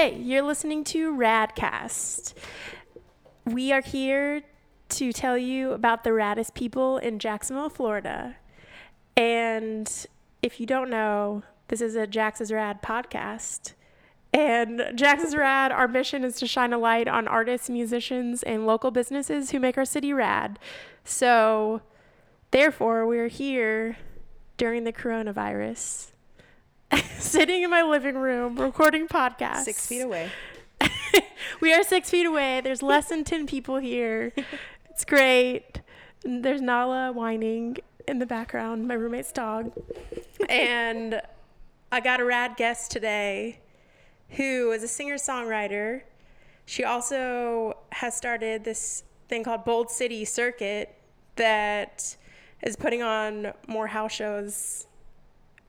Hey, you're listening to Radcast. We are here to tell you about the raddest people in Jacksonville, Florida. And if you don't know, this is a Jax is Rad podcast. And Jax is Rad, our mission is to shine a light on artists, musicians, and local businesses who make our city rad. So, therefore, we're here during the coronavirus, sitting in my living room, recording podcasts. Six feet away. we are six feet away. There's less than 10 people here. It's great. There's Nala whining in the background, my roommate's dog. And I got a rad guest today who is a singer songwriter. She also has started this thing called Bold City Circuit that is putting on more house shows,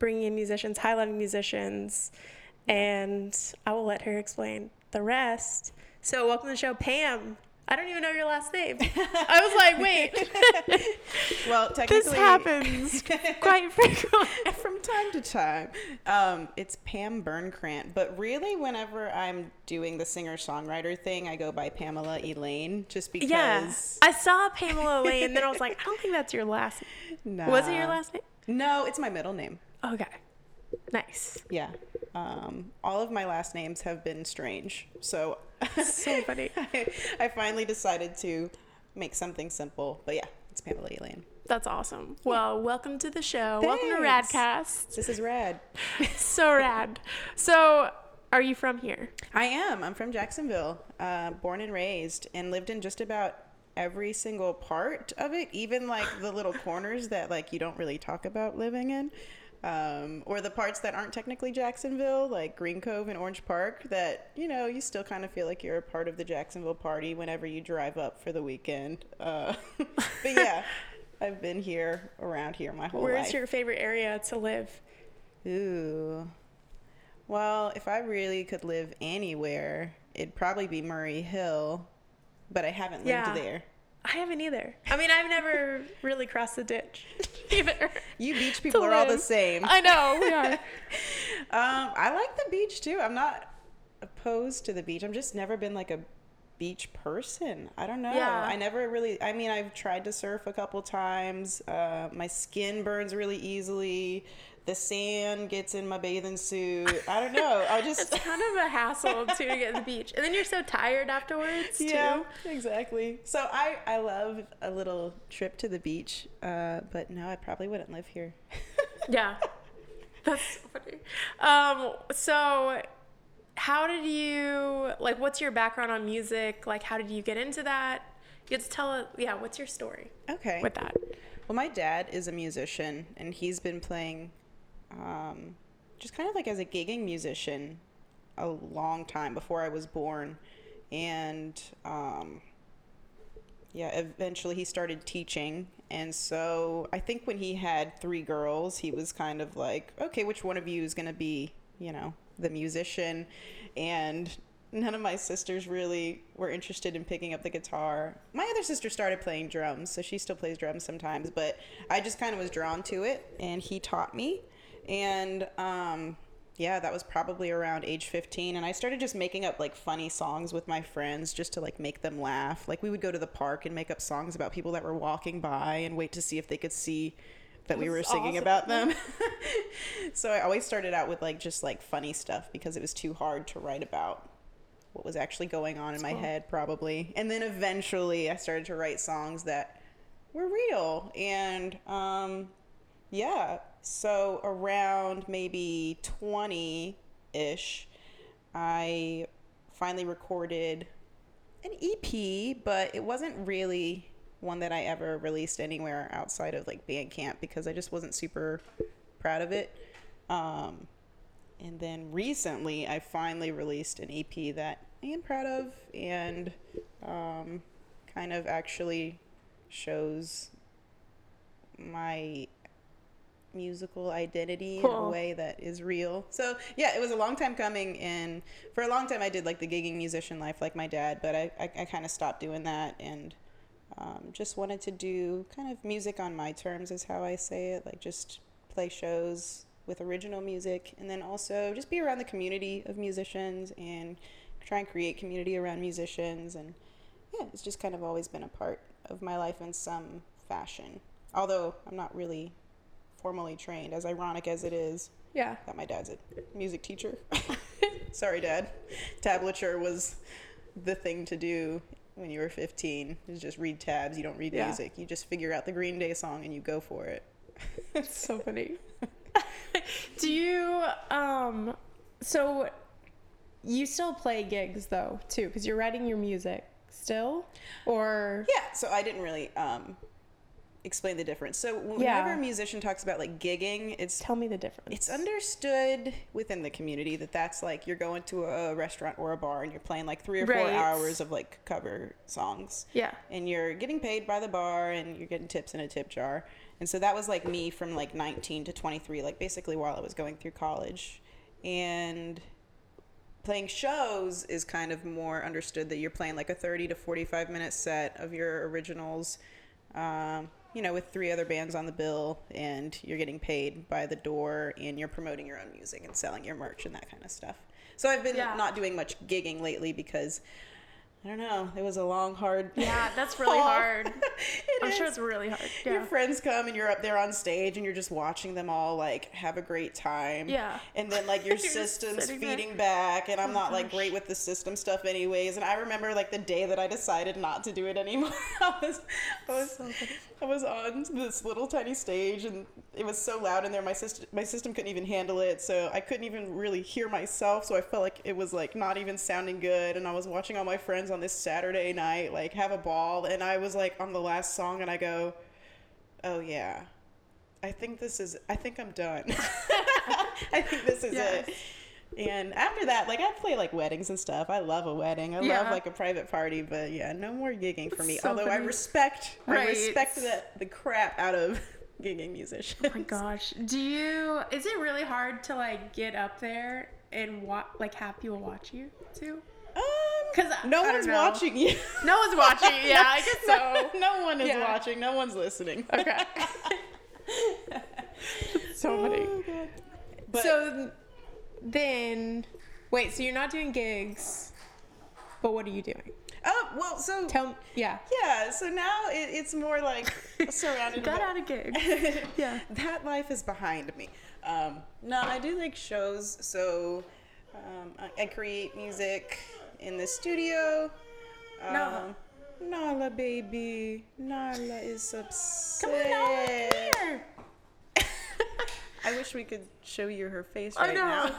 bringing in musicians, highlighting musicians, and I will let her explain the rest. So, welcome to the show, Pam. I don't even know your last name. I was like, wait, Well, technically, this happens quite frequently. from time to time. Um, it's Pam Burnkrant, but really, whenever I'm doing the singer-songwriter thing, I go by Pamela Elaine, just because. Yeah, I saw Pamela Elaine, and then I was like, I don't think that's your last name. Was it your last name? No, it's my middle name. Okay, nice. Yeah. Um, all of my last names have been strange, so So funny. I, I finally decided to make something simple. But yeah, it's Pamela Elaine. That's awesome. Well, welcome to the show. Welcome to Radcast. This is rad. So rad. So, are you from here? I am. I'm from Jacksonville, uh, born and raised, and lived in just about every single part of it, even like the little corners that like you don't really talk about living in, um, or the parts that aren't technically Jacksonville, like Green Cove and Orange Park. That you know you still kind of feel like you're a part of the Jacksonville party whenever you drive up for the weekend. Uh, but yeah, I've been here around here my whole Where's life. Where's your favorite area to live? Ooh. Well, if I really could live anywhere, it'd probably be Murray Hill, but I haven't lived Yeah. there. I haven't either. I mean, I've never really crossed the ditch either. You beach people are all the same. I know we are. Um, I like the beach too. I'm not opposed to the beach. I've just never been like a beach person. I don't know. Yeah. I never really. I mean, I've tried to surf a couple times. Uh, my skin burns really easily. The sand gets in my bathing suit. I don't know. I just It's kind of a hassle too to get to the beach, and then you're so tired afterwards too. Yeah, exactly. So I I love a little trip to the beach, uh, but no, I probably wouldn't live here. Yeah. That's so funny. Um, so how did you like what's your background on music? Like how did you get into that? You get to tell it yeah, what's your story Okay. with that? Well, my dad is a musician, and he's been playing, um, just kind of like as a gigging musician, a long time before I was born, and um, yeah, eventually he started teaching, and so I think when he had three girls, he was kind of like, okay, which one of you is gonna be, you know, the musician, and none of my sisters really were interested in picking up the guitar. My other sister started playing drums, so she still plays drums sometimes, but I just kind of was drawn to it, and he taught me, and um, yeah, that was probably around age 15 and I started just making up like funny songs with my friends just to like make them laugh. Like we would go to the park and make up songs about people that were walking by and wait to see if they could see that we were singing awesome. about them. so I always started out with like just like funny stuff because it was too hard to write about what was actually going on in my cool. head probably. And then eventually I started to write songs that were real and um yeah. So around maybe 20 ish, I finally recorded an EP, but it wasn't really one that I ever released anywhere outside of like Bandcamp because I just wasn't super proud of it. Um, and then recently, I finally released an EP that I am proud of and um, kind of actually shows my musical identity in a way that is real. So yeah, it was a long time coming, and for a long time I did like the gigging musician life like my dad, but I I, I kind of stopped doing that and um, just wanted to do kind of music on my terms is how I say it, like just play shows with original music, and then also just be around the community of musicians and try and create community around musicians. And yeah, it's just kind of always been a part of my life in some fashion. Although I'm not really formally trained, as ironic as it is Yeah. that my dad's a music teacher. Sorry, Dad. Tablature was the thing to do when you were 15. Is just read tabs. You don't read Yeah. music. You just figure out the Green Day song and you go for it. It's so funny. Do you um so you still play gigs though too cuz you're writing your music still or Yeah. So I didn't really um, explain the difference. So whenever Yeah. a musician talks about like gigging, it's tell me the difference. it's understood within the community that that's like you're going to a restaurant or a bar and you're playing like three or four hours of like cover songs. Yeah. and you're getting paid by the bar and you're getting tips in a tip jar. And so that was like me from like 19 to 23, like basically while I was going through college. And playing shows is kind of more understood that you're playing like a 30 to 45 minute set of your originals, um, you know, with three other bands on the bill, and you're getting paid by the door and you're promoting your own music and selling your merch and that kind of stuff. So I've been Yeah. not doing much gigging lately because I don't know, it was a long, hard. Yeah, that's really hard. It I'm sure it's really hard. Your friends come and you're up there on stage and you're just watching them all like have a great time. Yeah. And then like your system's sitting there. feeding back and I'm Oh, not like gosh. great with the system stuff anyways. And I remember like the day that I decided not to do it anymore. I was I was So. I was on this little tiny stage and it was so loud in there my system my system couldn't even handle it so I couldn't even really hear myself so I felt like it was like not even sounding good and I was watching all my friends on this Saturday night like have a ball and I was like on the last song and I go oh yeah I think this is I think I'm done I think this is Yes. it and after that, like I play like weddings and stuff. I love a wedding. I Yeah. love like a private party, but yeah, no more gigging for me. So Although I funny. respect, I respect the the crap out of gigging musicians. Oh my gosh. Do you is it really hard to like get up there and wa- like have people watch you too? Um, 'Cause no I one's watching you. No one's watching. Yeah, I guess so. no one is Yeah. watching. No one's listening. Okay. so funny. Oh. But so then, wait. So you're not doing gigs, but what are you doing? oh well, so Tell. Yeah. yeah, so now it, it's more like surrounded. Got by- out of gigs. Yeah. that life is behind me. Um, no, I do like shows. So um, I, I create music in the studio. Um, Nala. Nala, baby. Nala is upset. Come on, Nala, come here. I wish we could show you her face I right know.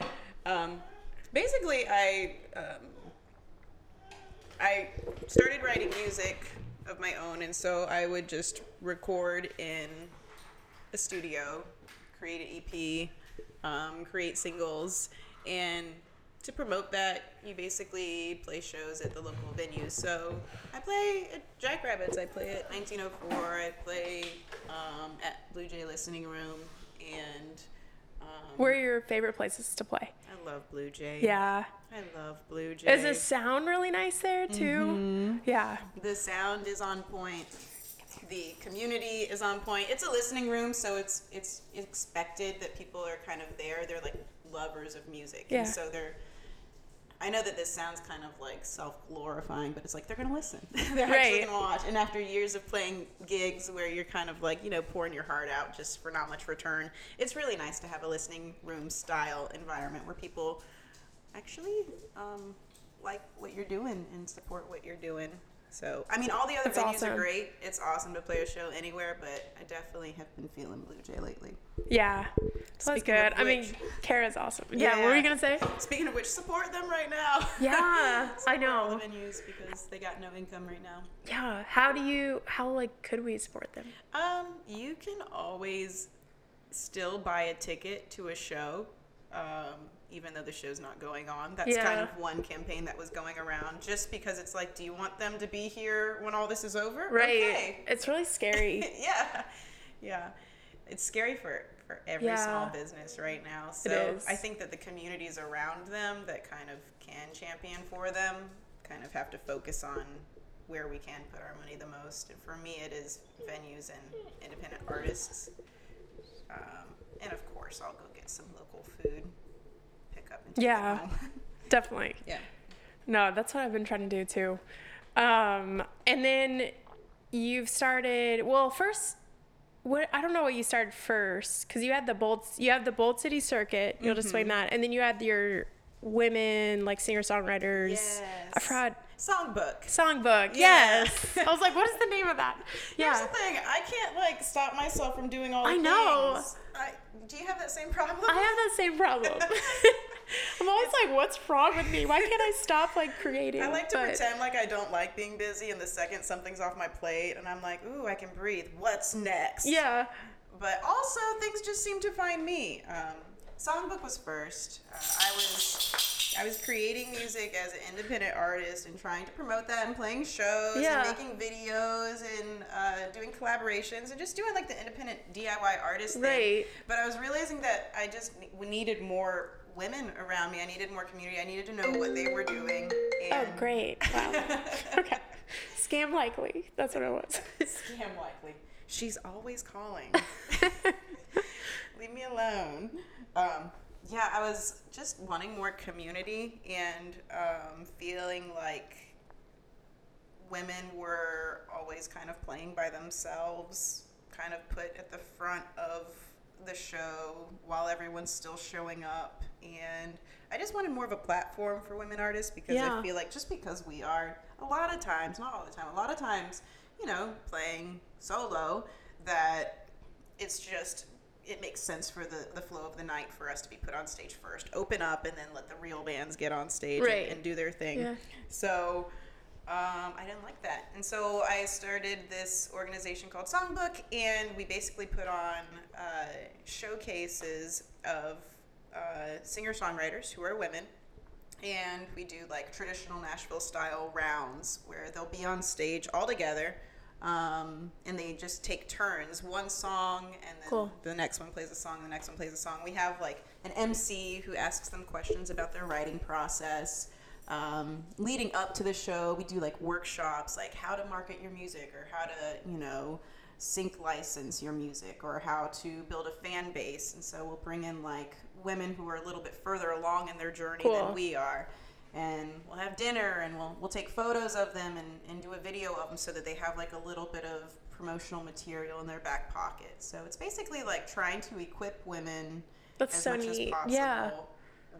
now. um, basically, I um, I started writing music of my own, and so I would just record in a studio, create an EP, um, create singles, and to promote that, you basically play shows at the local venues. So I play at Jackrabbits, I play at 1904, I play um, at Blue Jay Listening Room, and um, Where are your favorite places to play? I love Blue Jay. Yeah. I love Blue Jay. Is the sound really nice there too? Yeah. the sound is on point the community is on point it's a listening room so it's it's expected that people are kind of there they're like lovers of music Yeah. and so they're I know that this sounds kind of like self-glorifying, but it's like they're gonna listen. they're actually gonna watch. And after years of playing gigs where you're kind of like, you know, pouring your heart out just for not much return, it's really nice to have a listening room style environment where people actually um, like what you're doing and support what you're doing. So, I mean, all the other That's venues awesome. are great. It's awesome to play a show anywhere, but I definitely have been feeling Blue Jay lately. Yeah. That's Speaking good. of I mean, which- Kara's awesome. Yeah. What were you gonna say? Speaking of which, support them right now. Yeah, I know. the venues because they got no income right now. Yeah. How do you? How like could we support them? Um, you can always still buy a ticket to a show, um, even though the show's not going on. That's kind of one campaign that was going around, just because it's like, do you want them to be here when all this is over? Right. Okay. It's really scary. yeah, yeah. It's scary for for every Yeah. small business right now. So is. I think that the communities around them that kind of can champion for them kind of have to focus on where we can put our money the most. And for me, it is venues and independent artists. um, and of course, I'll go get some local food, pick up and take it Yeah. Definitely. yeah. No, that's what I've been trying to do too. Um, and then you've started. Well, first, what I don't know what you started first because you had the bold. You have the Bold City Circuit. You'll just Mm-hmm. explain that, and then you had your women like singer songwriters. Yes. I forgot Songbook. songbook. Yes. I was like, what is the name of that? Yeah. Here's the thing. I can't like stop myself from doing all. The I know. Things. I, do you have that same problem? I have that same problem. I'm always like, what's wrong with me? Why can't I stop like creating? I like to But- pretend like I don't like being busy, and the second something's off my plate, and I'm like, ooh, I can breathe. What's next? Yeah. But also, things just seem to find me. Um, Songbook was first. Uh, I was I was creating music as an independent artist and trying to promote that and playing shows Yeah. and making videos and uh, doing collaborations and just doing like the independent DIY artist thing. Right. But I was realizing that I just needed more women around me. I needed more community. I needed to know what they were doing. Oh, great. Wow. okay. Scam likely. That's what it was. Scam likely. She's always calling. Leave me alone. Um, yeah, I was just wanting more community and um, feeling like women were always kind of playing by themselves, kind of put at the front of the show while everyone's still showing up. And I just wanted more of a platform for women artists because Yeah. I feel like just because we are a lot of times, not all the time, a lot of times, you know, playing solo, that it's just it makes sense for the, the flow of the night for us to be put on stage first, open up, and then let the real bands get on stage and- and, do their thing. Yeah. So um, I didn't like that. And so I started this organization called Songbook, and we basically put on uh, showcases of uh, singer songwriters who are women. And we do like traditional Nashville style rounds where they'll be on stage all together. Um, and they just take turns, one song, and then Cool. the next one plays a song, the next one plays a song. We have like an MC who asks them questions about their writing process. Um, leading up to the show, we do like workshops, like how to market your music or how to, you know, sync license your music or how to build a fan base. And so we'll bring in like women who are a little bit further along in their journey Cool. than we are. And we'll have dinner and we'll, we'll take photos of them and, and do a video of them so that they have like a little bit of promotional material in their back pocket. So it's basically like trying to equip women That's as so much as neat. possible Yeah.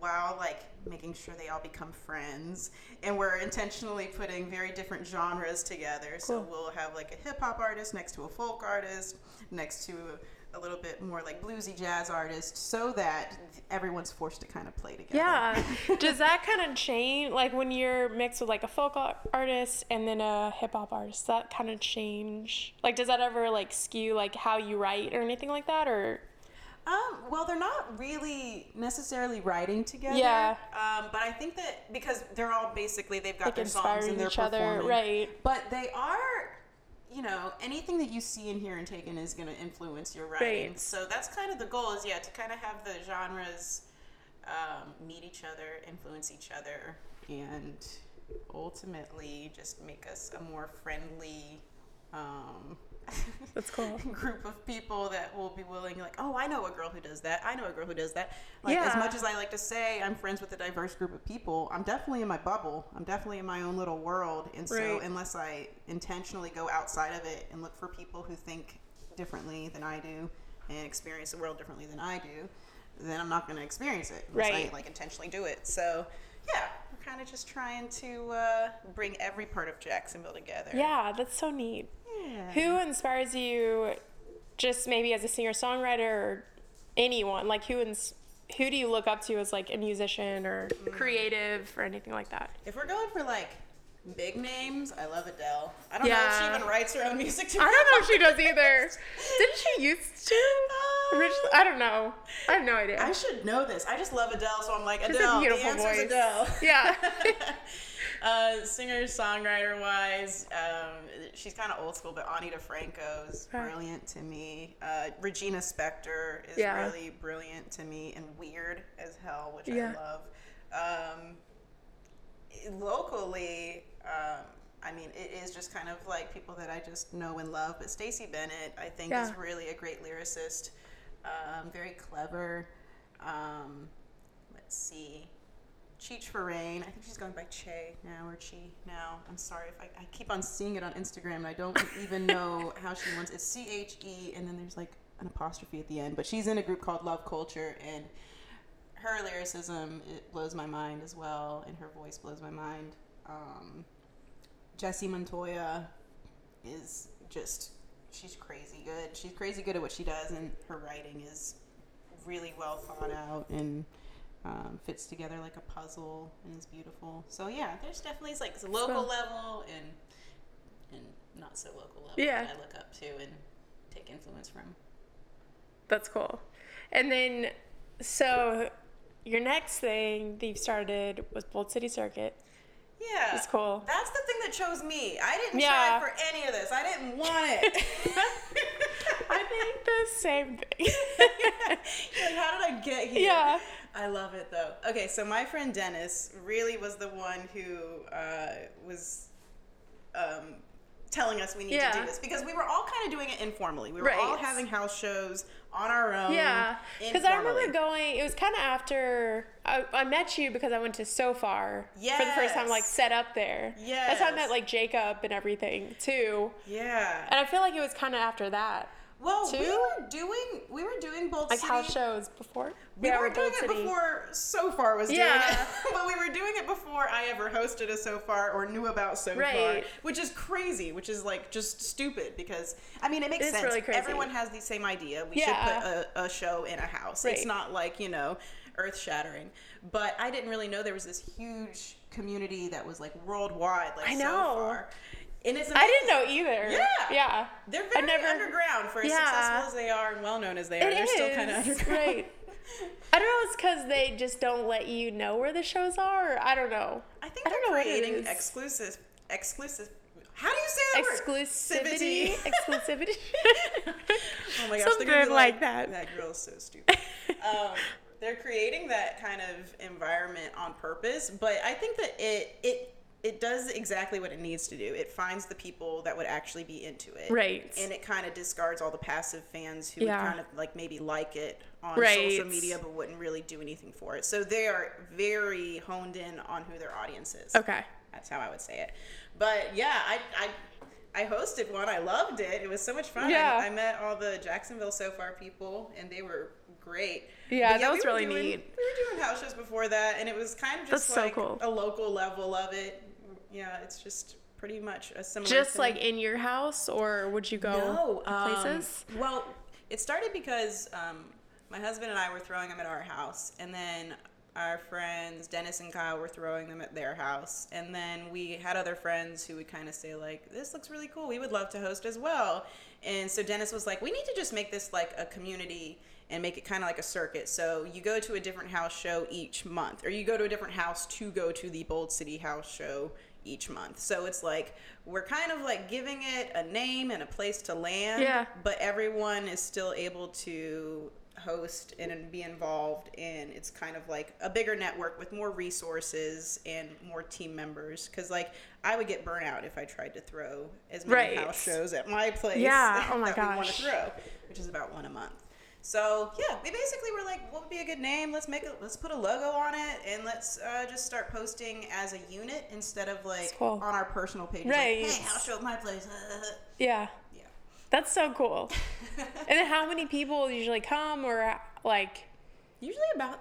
While like making sure they all become friends and we're intentionally putting very different genres together so we'll have like a hip-hop artist next to a folk artist next to a, a little bit more like bluesy jazz artist so that everyone's forced to kind of play together Yeah. Does that kind of change, like when you're mixed with like a folk artist and then a hip hop artist? Does that kind of change? Like, does that ever like skew like how you write or anything like that? Or Um, well, they're not really necessarily writing together. Yeah. Um, but I think that because they're all basically they've got like their songs and they're each other, right? But they are, you know, anything that you see in here and taken is going to influence your writing. Right. So that's kind of the goal is yeah to kind of have the genres um, meet each other, influence each other, and ultimately just make us a more friendly. Um, That's cool. group of people that will be willing like oh i know a girl who does that. I know a girl who does that. Like as much as i like to say i'm friends with a diverse group of people i'm definitely in my bubble. I'm definitely in my own little world. And so Right. unless i intentionally go outside of it and look for people who think differently than i do and experience the world differently than i do then i'm not going to experience it unless Right. i like intentionally do it. So yeah we're kind of just trying to uh, bring every part of jacksonville together Yeah, that's so neat. yeah. Who inspires you, just maybe as a singer songwriter or anyone? Like who ins- who do you look up to as like a musician or creative or anything like that? If we're going for like big names, I love Adele. I don't know if she even writes her own music. To I don't know if she does either. Didn't she used to? Originally, I don't know. I have no idea. I should know this. I just love Adele, so I'm like She has a Adele. beautiful the voice. Adele. Yeah. uh, singer songwriter wise, um, she's kind of old school, but Ani DiFranco is brilliant to me. Uh, Regina Spektor is Yeah. really brilliant to me and weird as hell, which Yeah. I love. Um, locally, um, I mean, it is just kind of like people that I just know and love. But Stacey Bennett, I think, is really a great lyricist. um, very clever. Um, let's see. Cheech for Rain. I think she's going by Che now or Chi now. I'm sorry if I, I keep on seeing it on Instagram and I don't even know how she wants It's C H E and then there's like an apostrophe at the end. But she's in a group called Love Culture and her lyricism it blows my mind as well and her voice blows my mind. Um, Jessie Montoya is just she's crazy good. She's crazy good at what she does and her writing is really well thought out and um, fits together like a puzzle and is beautiful. So yeah, there's definitely like local level and and not so local level Yeah. that I look up to and take influence from. That's cool. And then, so your next thing that you've started was Bold City Circuit. Yeah, It's cool. That's the thing that chose me. I didn't Yeah. try for any of this. I didn't want it. I think the same thing. like, how did I get here? Yeah. I love it though. Okay, so my friend Dennis really was the one who uh, was um, telling us we need to do this because we were all kind of doing it informally. We were all having house shows on our own. Yeah, because I remember going. It was kind of after I, I met you because I went to Sofar for the first time, like set up there. Yeah, that's how I met like Jacob and everything too. Yeah. And I feel like it was kind of after that, Well, we were doing we were doing Bold like City. house shows before. We Yeah, were doing Bold it City. before Sofar was doing Yeah. it, but we were doing it before I ever hosted a Sofar or knew about Sofar, which is crazy, which is like just stupid because I mean it makes It is sense. really crazy. Everyone has the same idea. We Yeah. should put a, a show in a house. It's not like you know earth shattering, but I didn't really know there was this huge community that was like worldwide, like I So. Far. And it's I didn't know either. Yeah. Yeah. They're very never- underground for as Yeah. successful as they are and well known as they are. It They're still kind of underground. right. I don't know. It's because they just don't let you know where the shows are. Or I don't know. I think I they're don't know creating is. exclusive, exclusive. How do you say that Exclusivity. word? Exclusivity. oh my gosh, they're Something gonna like that. That girl is so stupid. um, they're creating that kind of environment on purpose, but I think that it it it does exactly what it needs to do. It finds the people that would actually be into it, Right. And it kind of discards all the passive fans who Yeah. would kind of like maybe like it on Right. social media but wouldn't really do anything for it. So they are very honed in on who their audience is. okay. That's how I would say it. But yeah, I I, I hosted one. I loved it. It was so much fun. Yeah. I, I met all the Jacksonville Sofar people, and they were great. Yeah, But that was we really doing- neat. We were doing house shows before that, and it was kind of just That's so like cool. a local level of it. Yeah, it's just pretty much a similar. Just thing. like in your house, or would you go No, um, places? well, it started because um, my husband and I were throwing them at our house, and then our friends Dennis and Kyle were throwing them at their house, and then we had other friends who would kind of say like, "This looks really cool. We would love to host as well." And so Dennis was like, "We need to just make this like a community." And make it kind of like a circuit. So you go to a different house show each month, or you go to a different house to go to the Bold City House show each month. So it's like we're kind of like giving it a name and a place to land Yeah. but everyone is still able to host and be involved in it's kind of like a bigger network with more resources and more team members because like i would get burnt out if i tried to throw as many Right. house shows at my place Yeah. Oh my that we want to gosh. throw which is about one a month so yeah we basically were like what would be a good name let's make it let's put a logo on it and let's uh, just start posting as a unit instead of like cool. on our personal pages Right. like hey house show at my place Yeah. yeah That's so cool. and then how many people usually come, or like? Usually about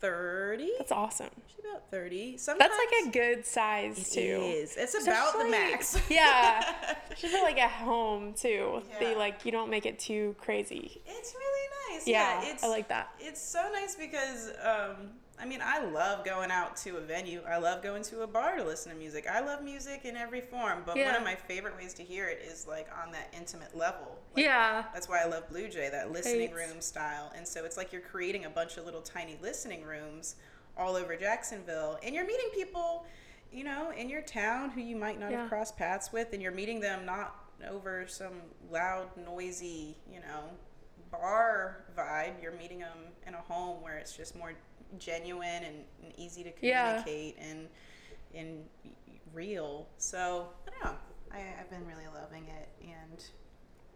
30. That's awesome. About 30. Sometimes That's like a good size It too. is. It's about the max. yeah. Should feel like at home too. They Yeah. like you don't make it too crazy. It's really nice. Yeah, Yeah, it's I like that. It's so nice because um I mean, I love going out to a venue. I love going to a bar to listen to music. I love music in every form, but one of my favorite ways to hear it is like on that intimate level. Like, yeah. That's why I love Blue Jay, that listening Right. room style. And so it's like you're creating a bunch of little tiny listening rooms all over Jacksonville. And you're meeting people, you know, in your town who you might not Yeah. have crossed paths with. And you're meeting them not over some loud, noisy, you know, bar vibe. You're meeting them in a home where it's just more genuine and, and easy to Yeah. communicate and, and real. So, I don't know. I, I've been really loving it. And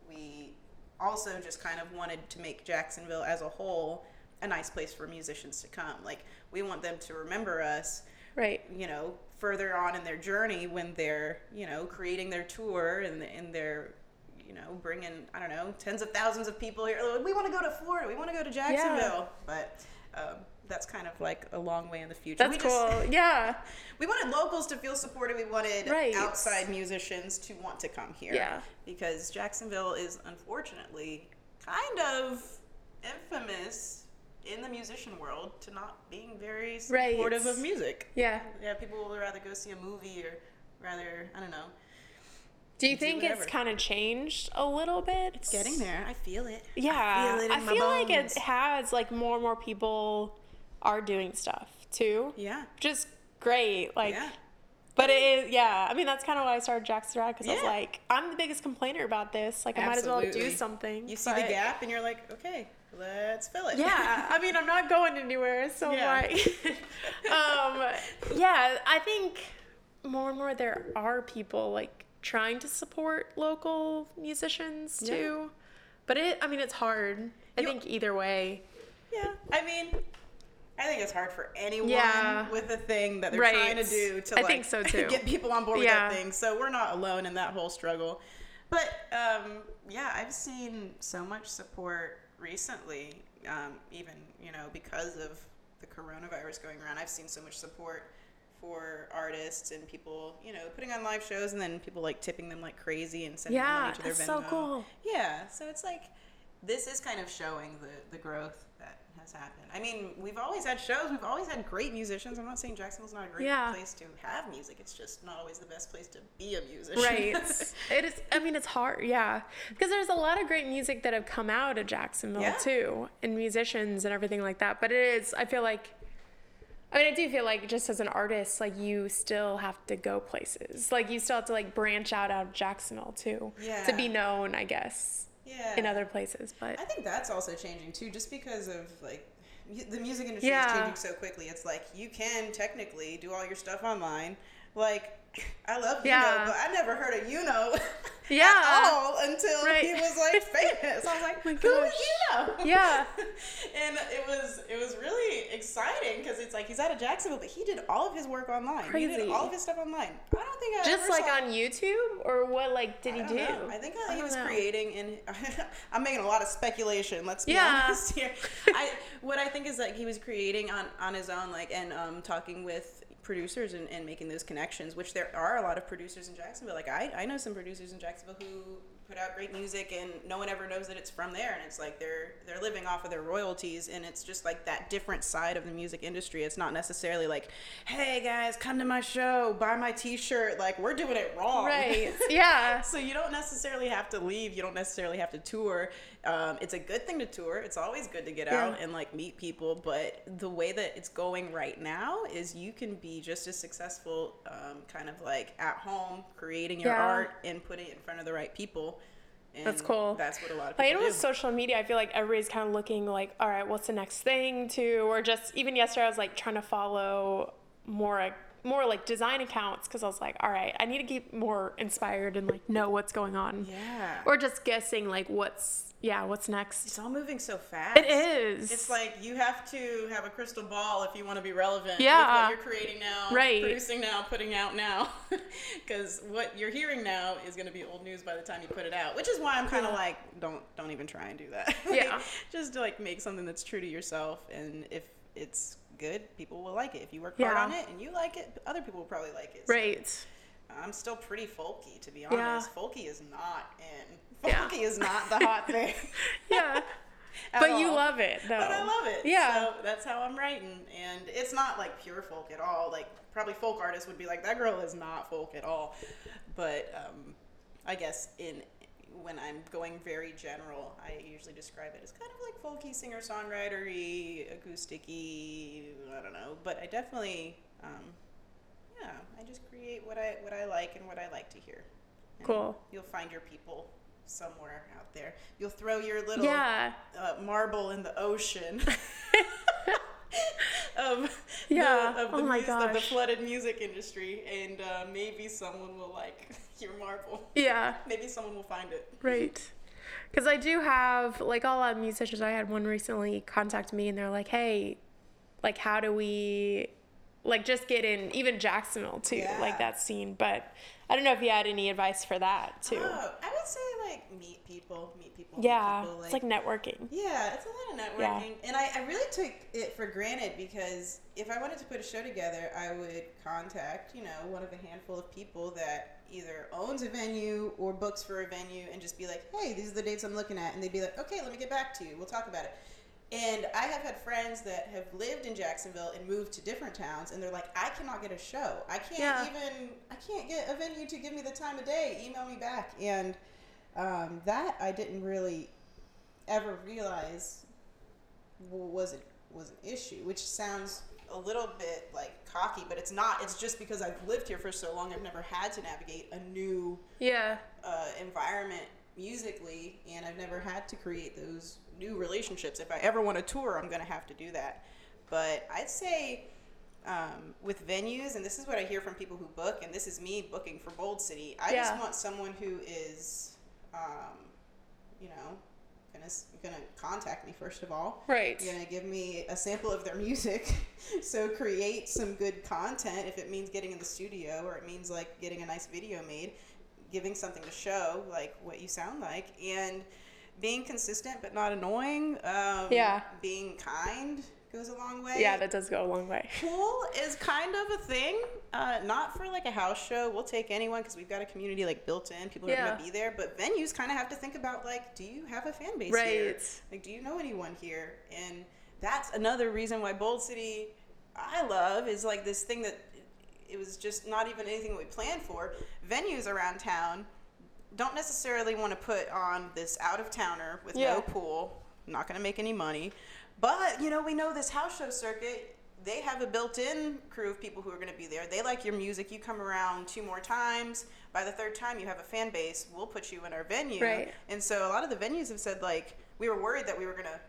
we also just kind of wanted to make Jacksonville as a whole a nice place for musicians to come. Like we want them to remember us, Right. you know, further on in their journey when they're, you know, creating their tour and and they're you know, bringing I don't know tens of thousands of people here. We want to go to Florida. We want to go to Jacksonville. But um, that's kind of like a long way in the future. That's we cool. Just, yeah. we wanted locals to feel supported. We wanted Right. outside musicians to want to come here. Yeah. Because Jacksonville is unfortunately kind of infamous in the musician world to not being very Right. supportive of music. Yeah. Yeah, people will rather go see a movie or rather, I don't know. Do you think it's kind of changed a little bit? It's getting there. I feel it. Yeah. I feel it I feel like it has like more and more people are doing stuff too. Yeah. Is great. Like yeah. But it is, yeah. I mean, that's kind of why I started Jax is Rad because I was like, I'm the biggest complainer about this. Like, I might as well do something. You see the gap and you're like, okay, let's fill it. Yeah, I mean, I'm not going anywhere, so Yeah. why? um, yeah, I think more and more there are people like trying to support local musicians Yeah. too. But it, I mean, it's hard. I You- think either way. Yeah, I mean, I think it's hard for anyone Yeah. with a thing that they're Right. trying to do to I like think so, too. get people on board with that thing. So we're not alone in that whole struggle. But um, yeah, I've seen so much support recently, um, even you know because of the coronavirus going around. I've seen so much support for artists and people, you know, putting on live shows and then people like tipping them like crazy and sending Yeah, money to their that's Venmo. so cool. Yeah, so it's like this is kind of showing the the growth that has happened. I mean, we've always had shows, we've always had great musicians. I'm not saying Jacksonville's not a great Yeah. place to have music. It's just not always the best place to be a musician. Right. it is. I mean, it's hard. Yeah, because there's a lot of great music that have come out of Jacksonville Yeah. too, and musicians and everything like that. But it is. I feel like. I mean, I do feel like just as an artist, like you still have to go places. Like you still have to like branch out out of Jacksonville too, yeah. to be known, I guess, yeah. in other places. But I think that's also changing too, just because of like the music industry Yeah. is changing so quickly. It's like you can technically do all your stuff online. Like I love Yeah. Yuno, but I never heard of Yuno Yeah. at all until Right. he was like famous. I was like, my who is Yuno? Yeah. and it was it was really exciting because it's like he's out of Jacksonville, but he did all of his work online. He Crazy. did all of his stuff online. I don't think I just like on YouTube, or what? Like, did I he don't know. I think I he was know. creating, and I'm making a lot of speculation. Let's be Yeah. honest here. I what I think is like he was creating on on his own, like and um, talking with producers and, and making those connections. Which there are a lot of producers in Jacksonville. Like I I know some producers in Jacksonville who put out great music and no one ever knows that it's from there and it's like they're they're living off of their royalties and it's just like that different side of the music industry it's not necessarily like hey guys come to my show buy my t-shirt like we're doing it wrong Right. Yeah. so you don't necessarily have to leave. You don't necessarily have to tour. Um, it's a good thing to tour. It's always good to get Yeah. out and like meet people. But the way that it's going right now is you can be just as successful, um, kind of like at home, creating your Yeah. art and putting it in front of the right people. And That's cool. That's what a lot of Like, people even do. with social media, I feel like everybody's kind of looking like, all right, what's the next thing to, or just even yesterday, I was like trying to follow more, more like design accounts because I was like, all right, I need to keep more inspired and like know what's going on, yeah. or just guessing like what's, yeah, what's next. it's all moving so fast. It is. It's like you have to have a crystal ball if you want to be relevant Yeah. with what you're creating now, Right. producing now, putting out now. Because what you're hearing now is going to be old news by the time you put it out. Which is why I'm kind of like, don't don't even try and do that. Like, Yeah. just to like make something that's true to yourself, and if it's good, people will like it. If you work Yeah. hard on it and you like it, other people will probably like it. So right. I'm still pretty folky, to be Yeah. honest. Folky is not in. Yeah. Folky is not the hot thing. Yeah. but you love it though. But I love it. Yeah. So that's how I'm writing. And it's not like pure folk at all. Like probably folk artists would be like, that girl is not folk at all. But um, I guess in when I'm going very general, I usually describe it as kind of like folky, singer songwritery, acousticy. I don't know. But I definitely, um, yeah, I just create what I what I like and what I like to hear. And Cool. You'll find your people somewhere out there. You'll throw your little Yeah. uh, marble in the ocean of Yeah. the, of the, Oh of the flooded music industry, and uh, maybe someone will like your marble. Yeah. Maybe someone will find it. Right. Because I do have, like, a lot of musicians. I had one recently contact me and they're like, hey, like, how do we, like, just get in, even Jacksonville, too, Yeah. like that scene. But I don't know if you had any advice for that, too. Oh, I would say like meet people, meet people. meet yeah. people, it's like networking. Yeah, it's a lot of Yeah. networking. And I, I really took it for granted because if I wanted to put a show together, I would contact, you know, one of a handful of people that either owns a venue or books for a venue and just be like, hey, these are the dates I'm looking at. And they'd be like, okay, let me get back to you. We'll talk about it. And I have had friends that have lived in Jacksonville and moved to different towns, and they're like, I cannot get a show. I can't Yeah. even, I can't get a venue to give me the time of day. Email me back. And um, that I didn't really ever realize was it was an issue, which sounds a little bit like cocky, but it's not. It's just because I've lived here for so long, I've never had to navigate a new Yeah. uh, environment musically, and I've never had to create those new relationships. If I ever want to tour, I'm going to have to do that. But I'd say um, with venues, and this is what I hear from people who book, and this is me booking for Bold City. I Yeah. just want someone who is, um, you know, gonna gonna contact me first of all. Right. Gonna give me a sample of their music. so create some good content if it means getting in the studio or it means like getting a nice video made, giving something to show like what you sound like and being consistent but not annoying. Um, Yeah. Being kind goes a long way. Yeah, that does go a long way. Pool is kind of a thing, uh, not for like a house show. We'll take anyone because we've got a community like built in. People are Yeah. gonna be there, but venues kind of have to think about like, do you have a fan base here? Right. Like, do you know anyone here? And that's another reason why Bold City I love is like this thing that it was just not even anything we planned for. Venues around town don't necessarily want to put on this out of towner with Yeah. no pool, not going to make any money. But, you know, we know this house show circuit, they have a built in crew of people who are going to be there. They like your music. You come around two more times. By the third time, you have a fan base. We'll put you in our venue. Right. And so a lot of the venues have said, like, we were worried that we were going to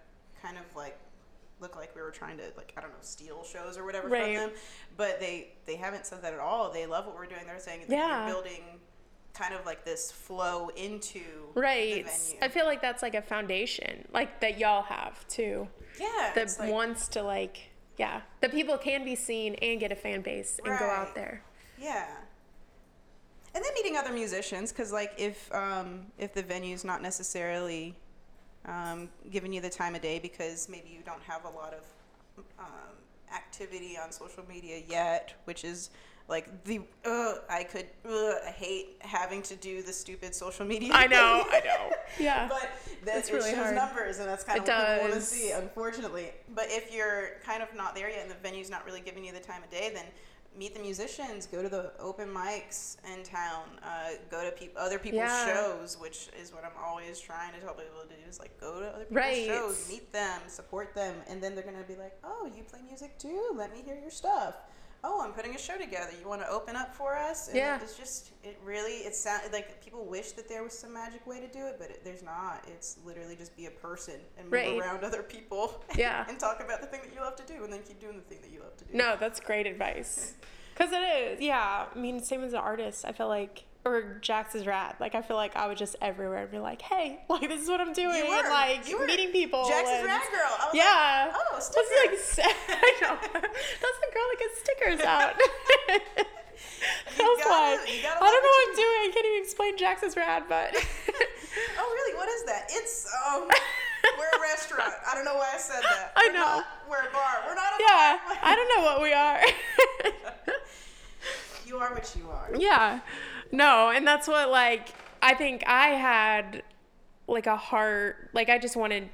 kind of like look like we were trying to like I don't know steal shows or whatever Right. from them, but they they haven't said that at all. They love what we're doing. They're saying Yeah. you're building kind of like this flow into Right. the venue. I feel like that's like a foundation, like that y'all have too. yeah, That like- wants to like, yeah, that people can be seen and get a fan base and go out there. Yeah. And then meeting other musicians, because like if um, if the venue's not necessarily um, giving you the time of day because maybe you don't have a lot of um, activity on social media yet, which is like the uh, I could uh, I hate having to do the stupid social media. I know, thing. I know. Yeah. but that It's it really shows hard. numbers, and that's kind of It what people want to see, unfortunately. But if you're kind of not there yet, and the venue's not really giving you the time of day, then meet the musicians, go to the open mics in town, uh, go to peop- other people's Yeah. shows, which is what I'm always trying to tell people to do. Is like go to other people's Right. shows, meet them, support them, and then they're gonna be like, "Oh, you play music too? Let me hear your stuff." Oh, I'm putting a show together. You want to open up for us? And Yeah. It's just it really it sound like people wish that there was some magic way to do it, but it, there's not. It's literally just be a person and move Right. around other people. Yeah. and talk about the thing that you love to do, and then keep doing the thing that you love to do. No, that's great advice. Cause it is, yeah. I mean, same as an artist. I feel like, or Jax is rad. Like I feel like I would just everywhere and be like, hey, like this is what I'm doing, You were. and like You were. meeting people. Jackson's and- Rad Girl. Yeah. Like, oh, That's like I know. That's the girl that gets stickers out. I was gotta- like, you gotta I don't know what I'm doing. I can't even explain Jax is rad, but oh, really? What is that? It's um, we're a restaurant. I don't know why I said that. I We're know. not- we're a bar. We're not a yeah, bar. I don't know what we are. You are what you are. yeah, no, and that's what like I think I had like a heart. Like I just wanted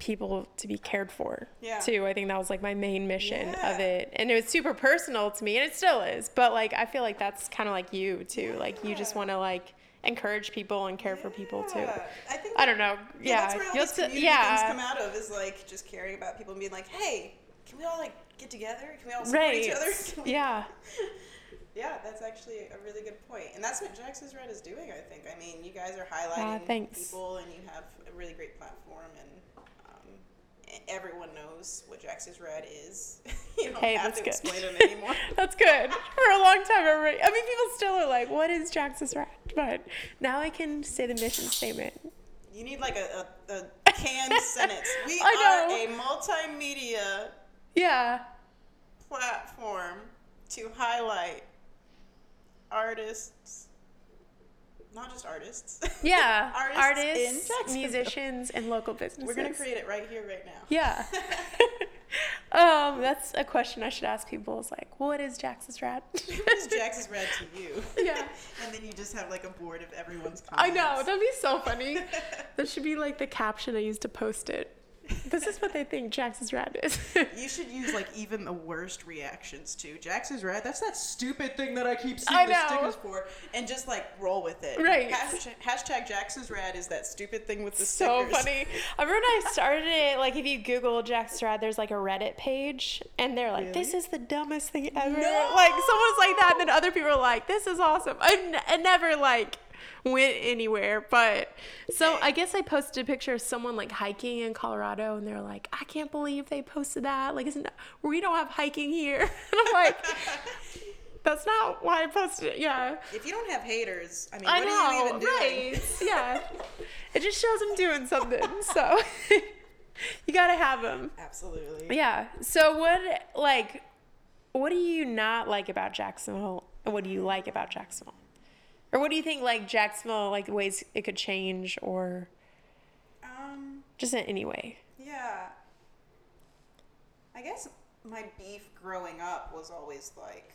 people to be cared for Yeah. too. I think that was like my main mission of it, and it was super personal to me, and it still is. But like I feel like that's kind of like you too. Like you just want to like encourage people and care for people too. I think. I don't know. Yeah, Yeah, that's where all you'll these community things come out of is like just caring about people and being like, hey, can we all like get together? Can we all support each other? Yeah, Yeah, that's actually a really good point, and that's what Jax is Rad is doing. I think. I mean, you guys are highlighting thanks. people, and you have a really great platform, and um, everyone knows what Jax is Rad is. you don't Hey, have that's to good. explain it anymore. That's good. For a long time, everybody. I mean, people still are like, "What is Jax is Rad? But now I can say the mission statement. You need like a, a, a canned sentence. We are a multimedia Yeah. platform to highlight artists, not just artists. Yeah. Artists Artists, musicians, and local businesses. We're gonna create it right here, right now. Yeah. um, that's a question I should ask people. Is like, what is Jax is Rad? What is Jax is Rad to you? Yeah. and then you just have like a board of everyone's I know that'd be so funny. that should be like the caption I use to post it. This is what they think Jax is Rad is. You should use like even the worst reactions to Jax is Rad. That's that stupid thing that I keep seeing I the stickers for, and just like roll with it. Right. Hashtag, hashtag Jax is Rad is that stupid thing with the so stickers. funny. I remember when I started it, like if you Google Jax is Rad, there's like a Reddit page, and they're like, "This is the dumbest thing ever." No! Like someone's like that, and then other people are like, "This is awesome." I, n- I never like went anywhere, but so I guess I posted a picture of someone like hiking in Colorado, and they're like, "I can't believe they posted that. Like, isn't that, we don't have hiking here?" And I'm like, "That's not why I posted it." Yeah. If you don't have haters, I mean, I what know, are you even doing? right? yeah, it just shows I'm doing something. So you gotta have them. Absolutely. Yeah. So what, like, what do you not like about Jacksonville, and what do you like about Jacksonville, or what do you think like Jacksonville, like ways it could change, or Um. just in any way? Yeah. I guess my beef growing up was always like,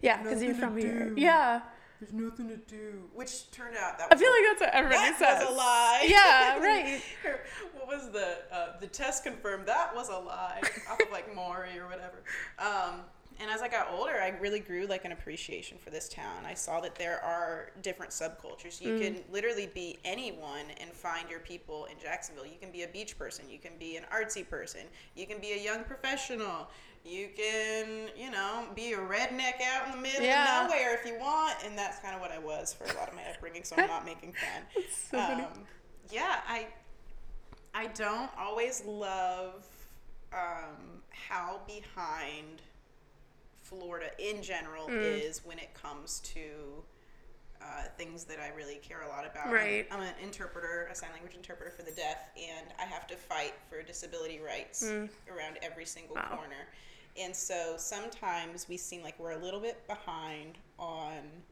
Yeah, because you're from here. do. Yeah. "There's nothing to do," which turned out that I feel like that's what everybody that says. was a lie. Yeah. Right. what was the uh, the test confirmed that was a lie off of like Maury or whatever. Um, and as I got older, I really grew like an appreciation for this town. I saw that there are different subcultures. You can literally be anyone and find your people in Jacksonville. You can be a beach person. You can be an artsy person. You can be a young professional. You can, you know, be a redneck out in the middle Yeah. of nowhere if you want. And that's kind of what I was for a lot of my upbringing. So I'm not making fun. so. Um, yeah, I I don't always love um, how behind Florida in general Mm. is when it comes to uh, things that I really care a lot about. I'm- Right. I'm, an interpreter, a sign language interpreter for the deaf, and I have to fight for disability rights around every single Mm. Wow. corner. And so sometimes we seem like we're a little bit behind on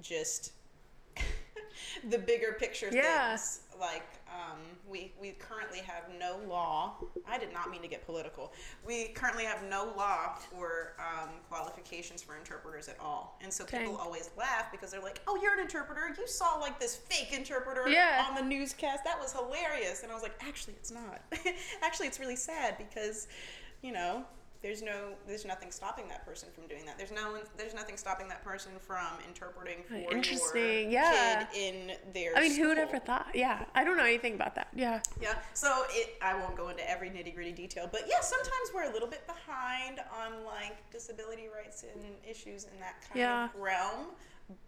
just the bigger picture Yeah. things. Like um, we we currently have no law. I did not mean to get political. We currently have no law for um, qualifications for interpreters at all, and so people always laugh because they're like, "Oh, you're an interpreter. You saw like this fake interpreter Yeah. on the newscast. That was hilarious." And I was like, "Actually, it's not. Actually, it's really sad because, you know." There's no, there's nothing stopping that person from doing that. There's no, there's nothing stopping that person from interpreting for Interesting, your yeah. kid in their. I mean, who would ever thought? Yeah, I don't know anything about that. Yeah. Yeah. So it, I won't go into every nitty gritty detail, but yeah, sometimes we're a little bit behind on like disability rights and issues in that kind Yeah. of realm.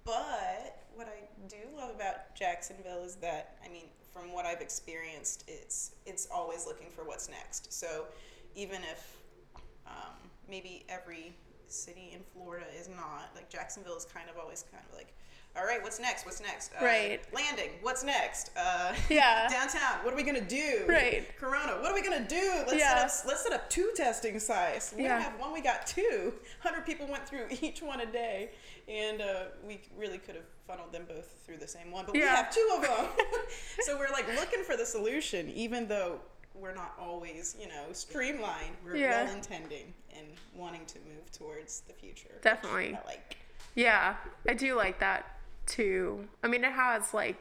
But what I do love about Jacksonville is that I mean, from what I've experienced, it's it's always looking for what's next. So even if maybe every city in Florida is not like Jacksonville is kind of always kind of like. All right, what's next? What's next? Uh, Right. Landing. What's next? Uh, Yeah. downtown. What are we gonna do? Right. Corona. What are we gonna do? Let's Yeah. set up. Let's set up two testing sites. We Yeah. have one. We got two. Hundred people went through each one a day, and uh, we really could have funneled them both through the same one. But we have two of them. so we're like looking for the solution, even though we're not always, you know, streamlined. We're Yeah. well intending and wanting to move towards the future. Definitely. I like. Yeah, I do like that too. I mean, it has like,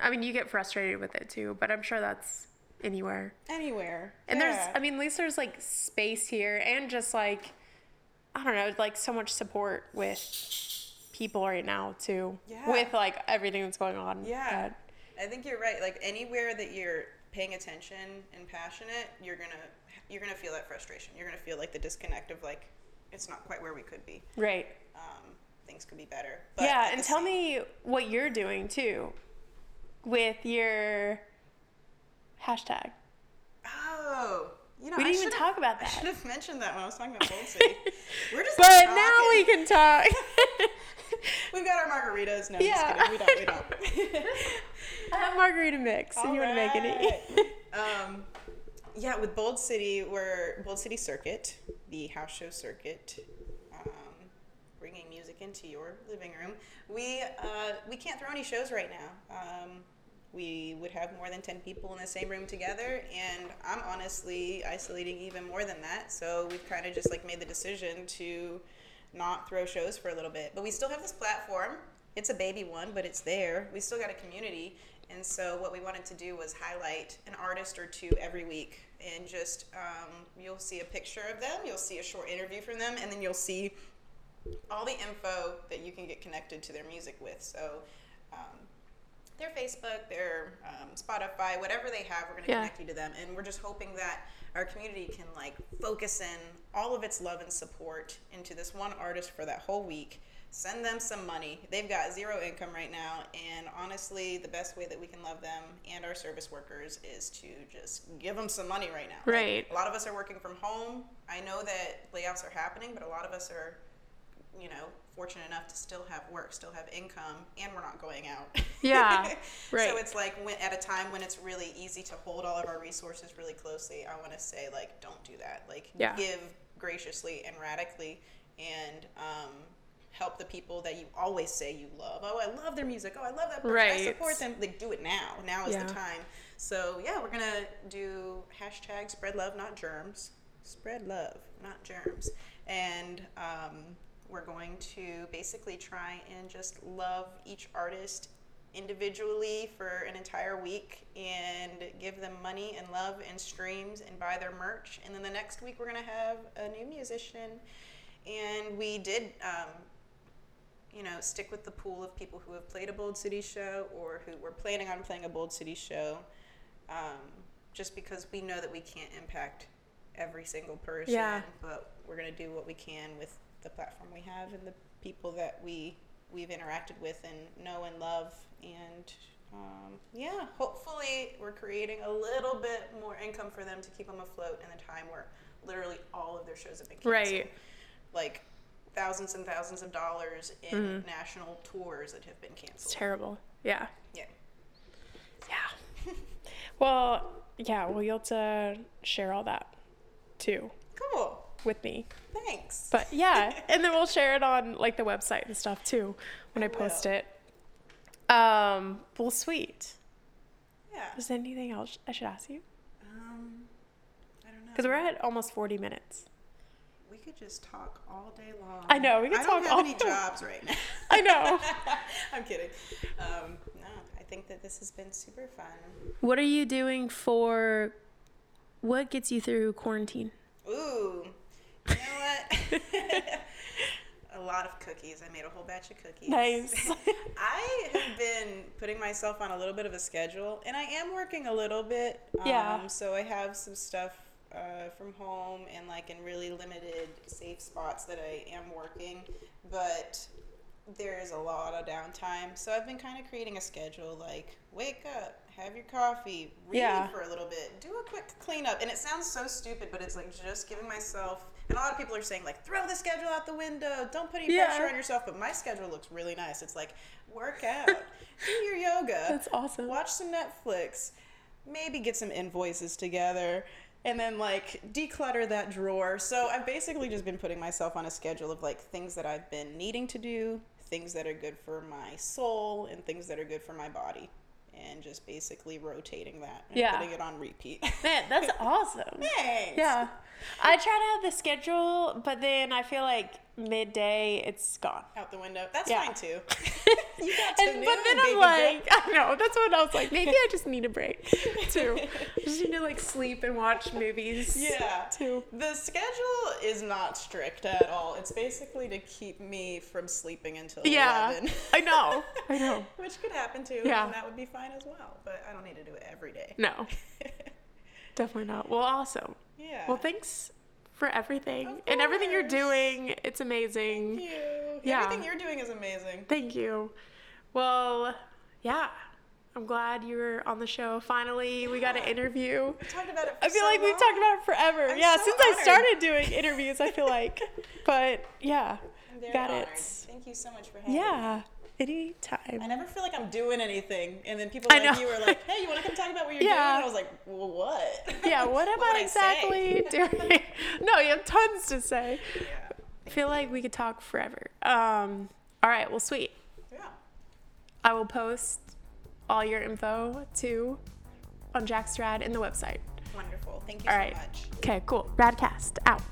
I mean, you get frustrated with it too, but I'm sure that's anywhere. Anywhere. And there's, I mean, at least there's like space here and just like, I don't know, like so much support with people right now too. Yeah. With like everything that's going on. Yeah. I think you're right. Like anywhere that you're paying attention and passionate, you're gonna you're gonna feel that frustration. You're gonna feel like the disconnect of like it's not quite where we could be. right. Um, things could be better. But yeah, and tell same- me what you're doing too with your hashtag. You know, We I didn't even talk about I that. should have mentioned that when I was talking about Bold City. We're just But talking. now we can talk. We've got our margaritas. No, Yeah. We don't. We don't. I have margarita mix if you want to make any. Um, yeah, with Bold City, we're Bold City Circuit, the house show circuit, um, bringing music into your living room. We uh, we can't throw any shows right now. Um, we would have more than 10 people in the same room together and i'm honestly isolating even more than that. So we've kind of just like made the decision to not throw shows for a little bit. But we still have this platform. It's a baby one but it's there. We still got a community. And so what we wanted to do was highlight an artist or two every week and just um, you'll see a picture of them you'll see a short interview from them and then you'll see all the info that you can get connected to their music with. So um, their Facebook, their um, Spotify, whatever they have, we're going to Yeah. connect you to them. And we're just hoping that our community can like focus in all of its love and support into this one artist for that whole week. Send them some money. They've got zero income right now, and honestly, the best way that we can love them and our service workers is to just give them some money right now. Like, Right. a lot of us are working from home. I know that layoffs are happening, but a lot of us are you know, fortunate enough to still have work, still have income, and we're not going out. Yeah, right. So it's like when, at a time when it's really easy to hold all of our resources really closely, I want to say, like, don't do that. Like, Yeah. give graciously and radically and um, help the people that you always say you love. Oh, I love their music. Oh, I love that person. I support them. Like, do it now. Now is Yeah. the time. So, yeah, we're going to do hashtag spread love, not germs. Spread love, not germs. And um, we're going to basically try and just love each artist individually for an entire week and give them money and love and streams and buy their merch. And then the next week, we're going to have a new musician. And we did, um, you know, stick with the pool of people who have played a Bold City show or who were planning on playing a Bold City show, um, just because we know that we can't impact every single person. Yeah. But we're going to do what we can with the platform we have and the people that we we've interacted with and know and love and um, yeah hopefully we're creating a little bit more income for them to keep them afloat in a time where literally all of their shows have been canceled Right. like thousands and thousands of dollars in national tours that have been It's canceled terrible. Yeah. yeah Yeah. well, yeah, well, you'll have to share all that too cool with me. thanks But yeah, and then we'll share it on like the website and stuff too when I, I post will. it. Um, well, sweet. yeah Is there anything else I should ask you? um, I don't know Because we're at almost 40 minutes. we could just talk all day long I know, we could I talk don't have all any day- jobs right now I know. I'm kidding. Um, no, I think that this has been super fun. what are you doing for what gets you through quarantine? Ooh, you know what? a lot of cookies. I made a whole batch of cookies. Nice. I have been putting myself on a little bit of a schedule, and I am working a little bit. Yeah. Um, so I have some stuff uh, from home and like in really limited safe spots that I am working, but there is a lot of downtime. So I've been kind of creating a schedule like wake up, have your coffee, read Yeah. for a little bit, do a quick cleanup. And it sounds so stupid, but it's like just giving myself. And a lot of people are saying like throw the schedule out the window, don't put any Yeah. pressure on yourself. But my schedule looks really nice. It's like work out, do your yoga, That's awesome. watch some Netflix, maybe get some invoices together, and then like declutter that drawer. So I've basically just been putting myself on a schedule of like things that I've been needing to do, things that are good for my soul, and things that are good for my body. And just basically rotating that and Yeah. putting it on repeat. Man, that's awesome. Thanks. Yeah. I try to have the schedule, but then I feel like midday it's gone. Out the window. That's Yeah. fine too. you got to And, but then I'm like, I know, that's what I was like, maybe I just need a break too. I just need to like sleep and watch movies. Yeah. Too. The schedule is not strict at all. It's basically to keep me from sleeping until Yeah. 11. I know. I know. Which could happen too. Yeah. And that would be fine as well. But I don't need to do it every day. No, definitely not. Well, awesome. yeah. Well, thanks for everything and everything you're doing. It's amazing. Thank you. Yeah. Everything you're doing is amazing. Thank you. Well, yeah. I'm glad you were on the show. Finally, we got an interview. We talked about it. I feel so like we've talked about it forever. I'm yeah, so since I started doing interviews, I feel like. But yeah, got honored. it. Thank you so much for having me. Yeah, any time. I never feel like I'm doing anything, and then people like you are like, "Hey, you want to come talk about what you're yeah. doing?" And I was like, well, "What? Yeah, what about exactly doing?" no, you have tons to say. Yeah, I feel like we could talk forever. Um, all right, well, sweet. Yeah. I will post all your info too on Jackstrad and the website. Wonderful. Thank you all so right. much. Okay, cool. Radcast out.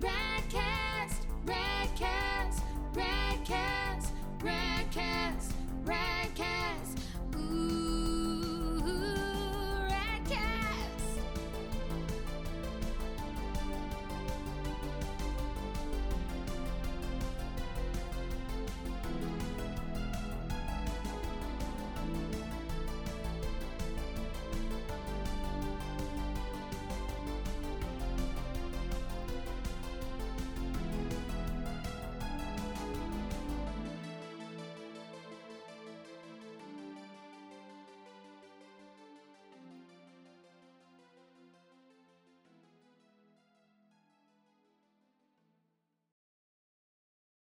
Radcast, Radcast, Radcast, Radcast, Radcast.